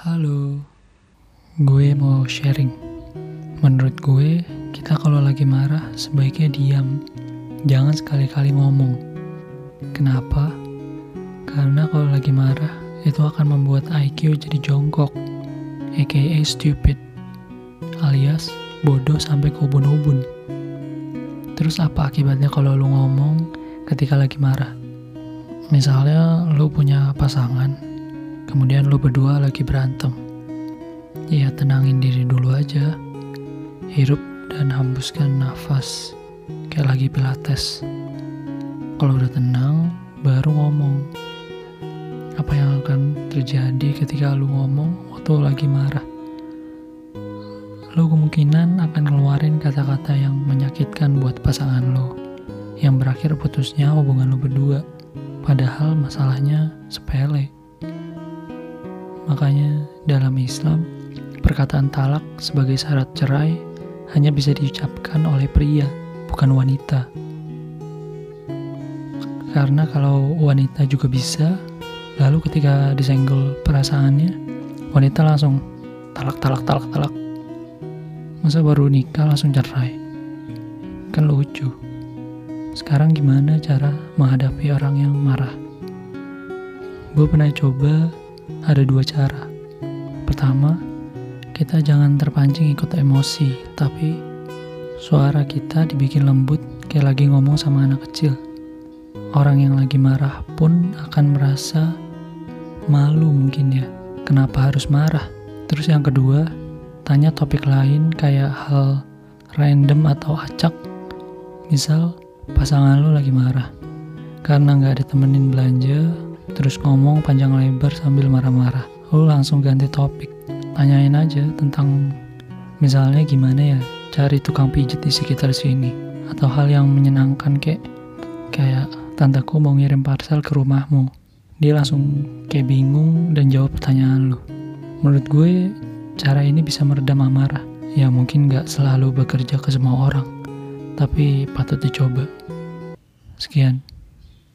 Halo, gue mau sharing. Menurut gue, kita kalau lagi marah sebaiknya diam, jangan sekali-kali ngomong. Kenapa? Karena kalau lagi marah, itu akan membuat IQ jadi jongkok, aka stupid, alias bodoh sampai ke ubun-ubun. Terus apa akibatnya kalau lu ngomong ketika lagi marah? Misalnya lu punya pasangan, Kemudian lo berdua lagi berantem. Ya tenangin diri dulu aja. Hirup dan hembuskan nafas. Kayak lagi pilates. Kalau udah tenang, baru ngomong. Apa yang akan terjadi ketika lu ngomong waktu lagi marah? Lo kemungkinan akan ngeluarin kata-kata yang menyakitkan buat pasangan lo. Yang berakhir putusnya hubungan lo berdua. Padahal masalahnya sepele. Makanya dalam Islam, perkataan talak sebagai syarat cerai hanya bisa diucapkan oleh pria, bukan wanita. Karena kalau wanita juga bisa, lalu ketika disenggol perasaannya, wanita langsung talak, talak, talak, talak. Masa baru nikah langsung cerai? Kan lucu. Sekarang gimana cara menghadapi orang yang marah? Gue pernah coba ada dua cara. Pertama, kita jangan terpancing ikut emosi, tapi suara kita dibikin lembut kayak lagi ngomong sama anak kecil. Orang yang lagi marah pun akan merasa malu mungkin ya. Kenapa harus marah? Terus yang kedua, tanya topik lain kayak hal random atau acak. Misal, pasangan lu lagi marah. Karena nggak ditemenin belanja, terus ngomong panjang lebar sambil marah-marah. Lu langsung ganti topik. Tanyain aja tentang misalnya gimana ya cari tukang pijit di sekitar sini atau hal yang menyenangkan kayak kayak tanteku mau ngirim parcel ke rumahmu. Dia langsung kayak bingung dan jawab pertanyaan lu. Menurut gue cara ini bisa meredam amarah. Ya mungkin gak selalu bekerja ke semua orang, tapi patut dicoba. Sekian.